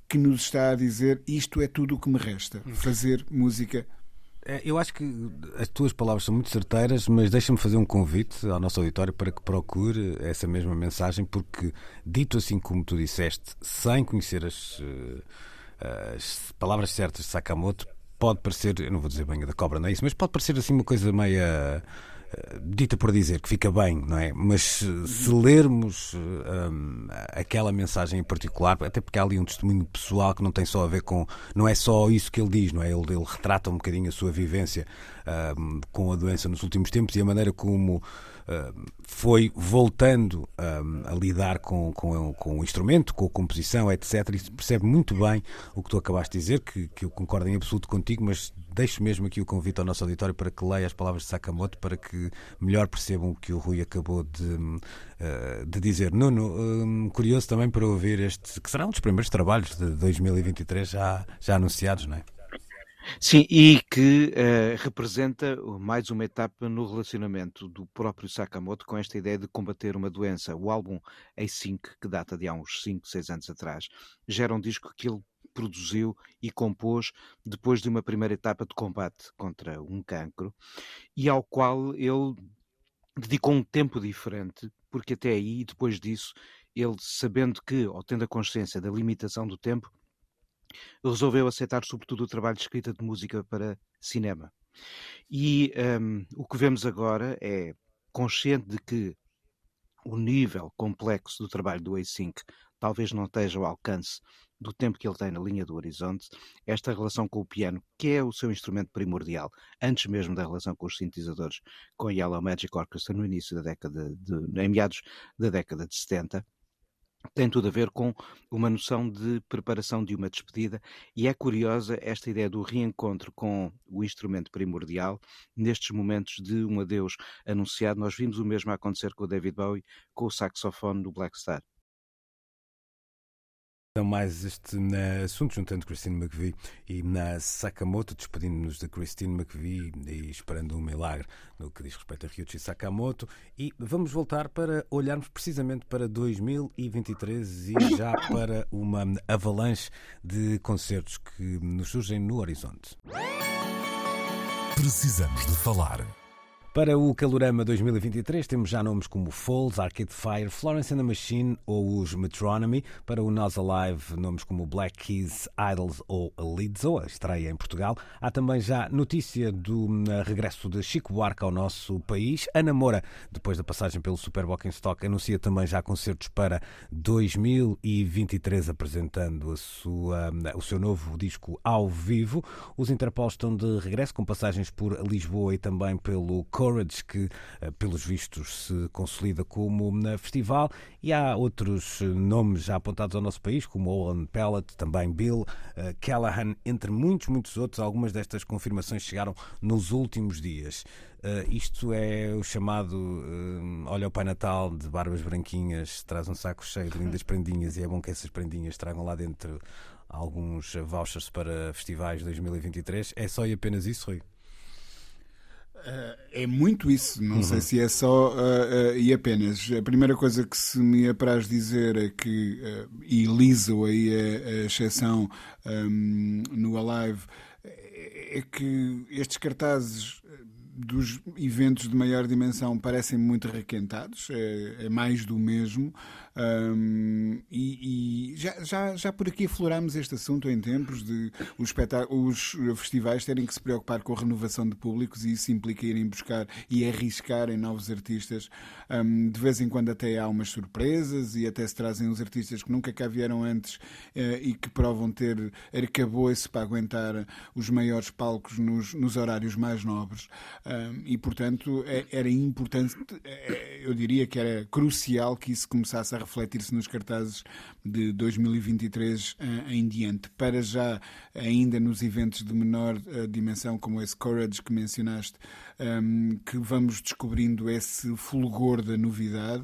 C: que nos está a dizer isto é tudo o que me resta, fazer música
A: eu acho que as tuas palavras são muito certeiras, mas deixa-me fazer um convite ao nosso auditório para que procure essa mesma mensagem, porque, dito assim como tu disseste, sem conhecer as, eh, as palavras certas de Sakamoto, pode parecer, eu não vou dizer bem da cobra, não é isso, mas pode parecer assim uma coisa meia dita por dizer, que fica bem, não é? Mas se lermos um, aquela mensagem em particular, até porque há ali um testemunho pessoal que não tem só a ver com. Não é só isso que ele diz, não é? Ele, ele retrata um bocadinho a sua vivência um, com a doença nos últimos tempos e a maneira como foi voltando a lidar com, com, com o instrumento, com a composição, etc. E percebe muito bem o que tu acabaste de dizer, que, que eu concordo em absoluto contigo, mas deixo mesmo aqui o convite ao nosso auditório para que leia as palavras de Sakamoto para que melhor percebam o que o Rui acabou de, eh, de dizer. Nuno, curioso também para ouvir este, que será um dos primeiros trabalhos de 2023 já, já anunciados, não é?
B: Sim, e que uh, representa mais uma etapa no relacionamento do próprio Sakamoto com esta ideia de combater uma doença. O álbum A5, que data de há uns 5, 6 anos atrás, gera um disco que ele produziu e compôs depois de uma primeira etapa de combate contra um cancro e ao qual ele dedicou um tempo diferente, porque até aí, depois disso, ele sabendo que, ou tendo a consciência da limitação do tempo, resolveu aceitar sobretudo o trabalho de escrita de música para cinema. E um, o que vemos agora é consciente de que o nível complexo do trabalho do A5 talvez não esteja ao alcance do tempo que ele tem na linha do horizonte, esta relação com o piano, que é o seu instrumento primordial, antes mesmo da relação com os sintetizadores, com a Yellow Magic Orchestra no início da década de, em meados da década de 70, tem tudo a ver com uma noção de preparação de uma despedida e é curiosa esta ideia do reencontro com o instrumento primordial nestes momentos de um adeus anunciado. Nós vimos o mesmo acontecer com o David Bowie, com o saxofone do Black Star.
A: Então, mais este assunto, juntando Christine McVie e na Sakamoto, despedindo-nos de Christine McVie e esperando um milagre no que diz respeito a Ryuichi Sakamoto. E vamos voltar para olharmos precisamente para 2023 e já para uma avalanche de concertos que nos surgem no horizonte.
D: Precisamos de falar.
A: Para o Calorama 2023 temos já nomes como Falls, Arcade Fire, Florence and the Machine ou os Metronomy. Para o Nós Alive, nomes como Black Keys, Idols ou Lizzo, a estreia em Portugal. Há também já notícia do hum, regresso de Chico Buarque ao nosso país. Ana Moura, depois da passagem pelo Super Stock, anuncia também já concertos para 2023, apresentando a sua, hum, o seu novo disco ao vivo. Os Interpol estão de regresso com passagens por Lisboa e também pelo Courage, que, eh, pelos vistos, se consolida como na festival, e há outros eh, nomes já apontados ao nosso país, como Owen Pellet, também Bill eh, Callahan, entre muitos, muitos outros. Algumas destas confirmações chegaram nos últimos dias. Uh, isto é o chamado uh, Olha o Pai Natal de barbas branquinhas, traz um saco cheio de lindas prendinhas e é bom que essas prendinhas tragam lá dentro alguns vouchers para festivais 2023. É só e apenas isso, Rui?
C: Uh, é muito isso, não uhum. sei se é só uh, uh, e apenas. A primeira coisa que se me apraz dizer é que, e liso aí a, a exceção um, no Alive, é que estes cartazes dos eventos de maior dimensão parecem muito requentados, é, é mais do mesmo. Um, e, e já, já, já por aqui aflorámos este assunto em tempos de os, os festivais terem que se preocupar com a renovação de públicos e isso implica irem buscar e arriscar em novos artistas. Um, de vez em quando até há umas surpresas e até se trazem uns artistas que nunca cá vieram antes uh, e que provam ter arcabouço para aguentar os maiores palcos nos, nos horários mais nobres. Um, e, portanto, é, era importante, é, eu diria que era crucial que isso começasse a refletir-se nos cartazes de 2023 eh, em diante. Para já, ainda nos eventos de menor uh, dimensão, como esse Courage que mencionaste, ehm, que vamos descobrindo esse fulgor da novidade.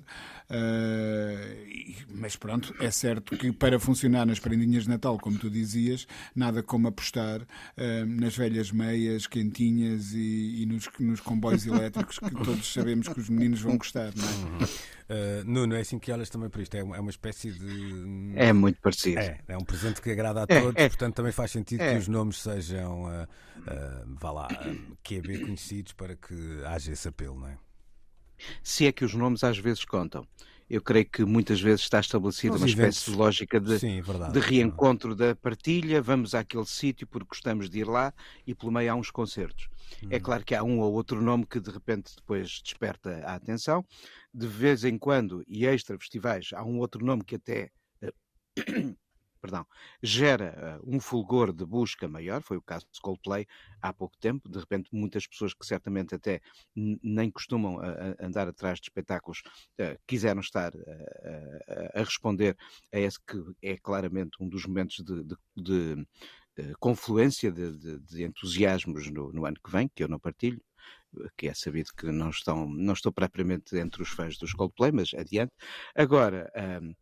C: Uh, mas pronto, é certo que para funcionar nas prendinhas de Natal, como tu dizias, nada como apostar nas velhas meias quentinhas e, e nos, nos comboios elétricos que todos sabemos que os meninos vão gostar, não é?
A: Uh, Nuno, é assim que olhas também para isto. É uma, é uma espécie de.
B: É muito parecido.
A: É, é um presente que agrada a é, todos, é, é. portanto também faz sentido é. que os nomes sejam, uh, uh, vá lá, QB conhecidos para que haja esse apelo, não é?
B: Se é que os nomes às vezes contam eu creio que muitas vezes está estabelecida uma eventos. espécie de lógica de, Sim, verdade, de reencontro da partilha, vamos àquele sítio porque gostamos de ir lá e pelo meio há uns concertos. É hum. É claro que há um ou outro nome que de repente depois desperta a atenção. De vez em quando, e extra festivais, há um outro nome que até eh, perdão, gera uh, um fulgor de busca maior, foi o caso de Coldplay há pouco tempo, de repente muitas pessoas que certamente até nem costumam uh, andar atrás de espetáculos uh, quiseram estar a responder a esse que é claramente um dos momentos de, de, de confluência de, de, de entusiasmos no, no, ano que vem, que eu não partilho, que é sabido que não, estão, não estou propriamente entre os fãs dos Coldplay, mas adiante. Agora, um,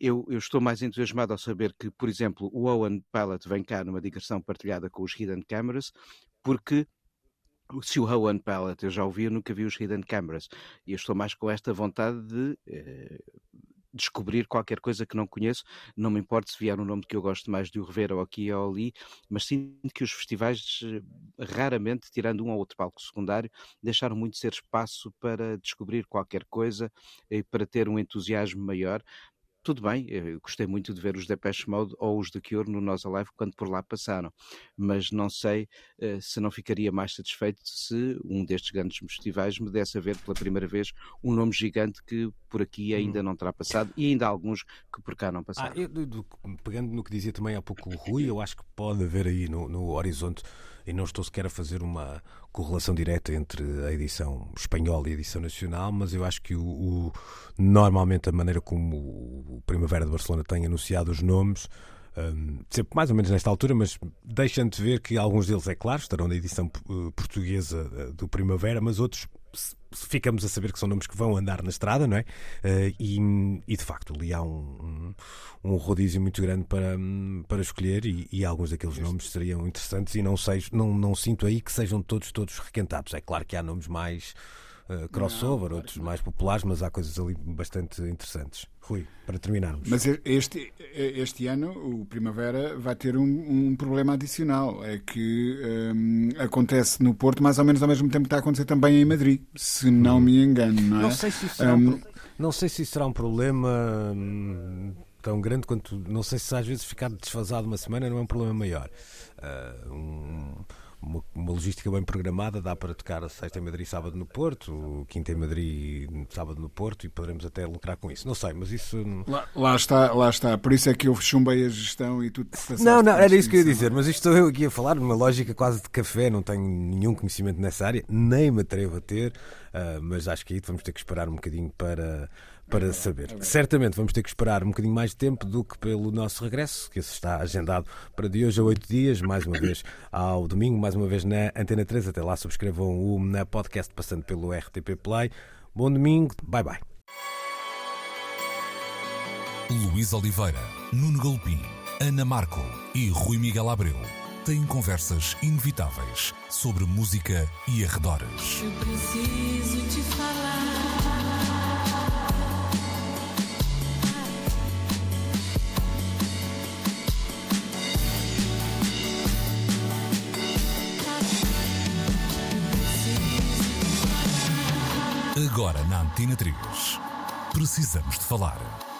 B: eu, eu, estou mais entusiasmado ao saber que, por exemplo, o Owen Pallet vem cá numa digressão partilhada com os Hidden Cameras, porque se o Owen Pallet eu já ouvi, eu nunca vi os Hidden Cameras. E eu estou mais com esta vontade de eh, descobrir qualquer coisa que não conheço. Não me importa se vier um nome que eu gosto mais de o rever ou aqui ou ali, mas sinto que os festivais, eh, raramente, tirando um ou outro palco secundário, deixaram muito ser espaço para descobrir qualquer coisa e para ter um entusiasmo maior tudo bem, eu gostei muito de ver os Depeche Mode ou os The Cure no Nós Alive quando por lá passaram, mas não sei uh, se não ficaria mais satisfeito se um destes grandes festivais me desse a ver pela primeira vez um nome gigante que por aqui ainda hum. não terá passado e ainda há alguns que por cá não ah, passaram.
A: Ah, eu, pegando no que dizia também há pouco o Rui, eu acho que pode haver aí no, no horizonte e não estou sequer a fazer uma correlação direta entre a edição espanhola e a edição nacional, mas eu acho que o, o normalmente a maneira como o Primavera de Barcelona tem anunciado os nomes, um, sempre mais ou menos nesta altura, mas deixando-te ver que alguns deles, é claro, estarão na edição uh, portuguesa uh, do Primavera, mas outros ficamos a saber que são nomes que vão andar na estrada, não é? Uh, e, e, de facto ali há um, um, um, rodízio muito grande para, para escolher e, e alguns daqueles nomes seriam interessantes e não, sei, não, não sinto aí que sejam todos, todos requentados. É claro que há nomes mais uh, crossover, não, outros mais populares, mas há coisas ali bastante interessantes. Rui, para terminarmos.
C: Mas este, este ano o Primavera vai ter um, um problema adicional. É que um, acontece no Porto mais ou menos ao mesmo tempo que está a acontecer também em Madrid, se não me engano, não é?
A: Não sei se isso será, um, não sei se isso será um problema hum, tão grande quanto. Não sei se às vezes ficar desfasado uma semana não é um problema maior. Uh, um, uma, uma, logística bem programada, dá para tocar a sexta em Madrid, sábado no Porto, o quinta em Madrid, sábado no Porto, e poderemos até lucrar com isso. Não sei, mas isso.
C: Lá, lá está, lá está. Por isso é que eu chumbei a gestão e tudo
A: Não, não, era isso que eu ia dizer, mas isto estou eu aqui a falar, uma lógica quase de café, não tenho nenhum conhecimento nessa área, nem me atrevo a ter, uh, mas acho que aí vamos ter que esperar um bocadinho para para saber. Certamente vamos ter que esperar um bocadinho mais de tempo do que pelo nosso regresso, que está agendado para de hoje a oito dias, mais uma vez ao domingo, mais uma vez na Antena 3. Até lá, subscrevam o na podcast passando pelo RTP Play. Bom domingo, bye bye.
D: Luís Oliveira, Nuno Galpim, Ana Marco e Rui Miguel Abreu têm conversas inevitáveis sobre música e arredores.
E: Eu preciso te falar.
D: Agora na Antena 3. Precisamos de falar.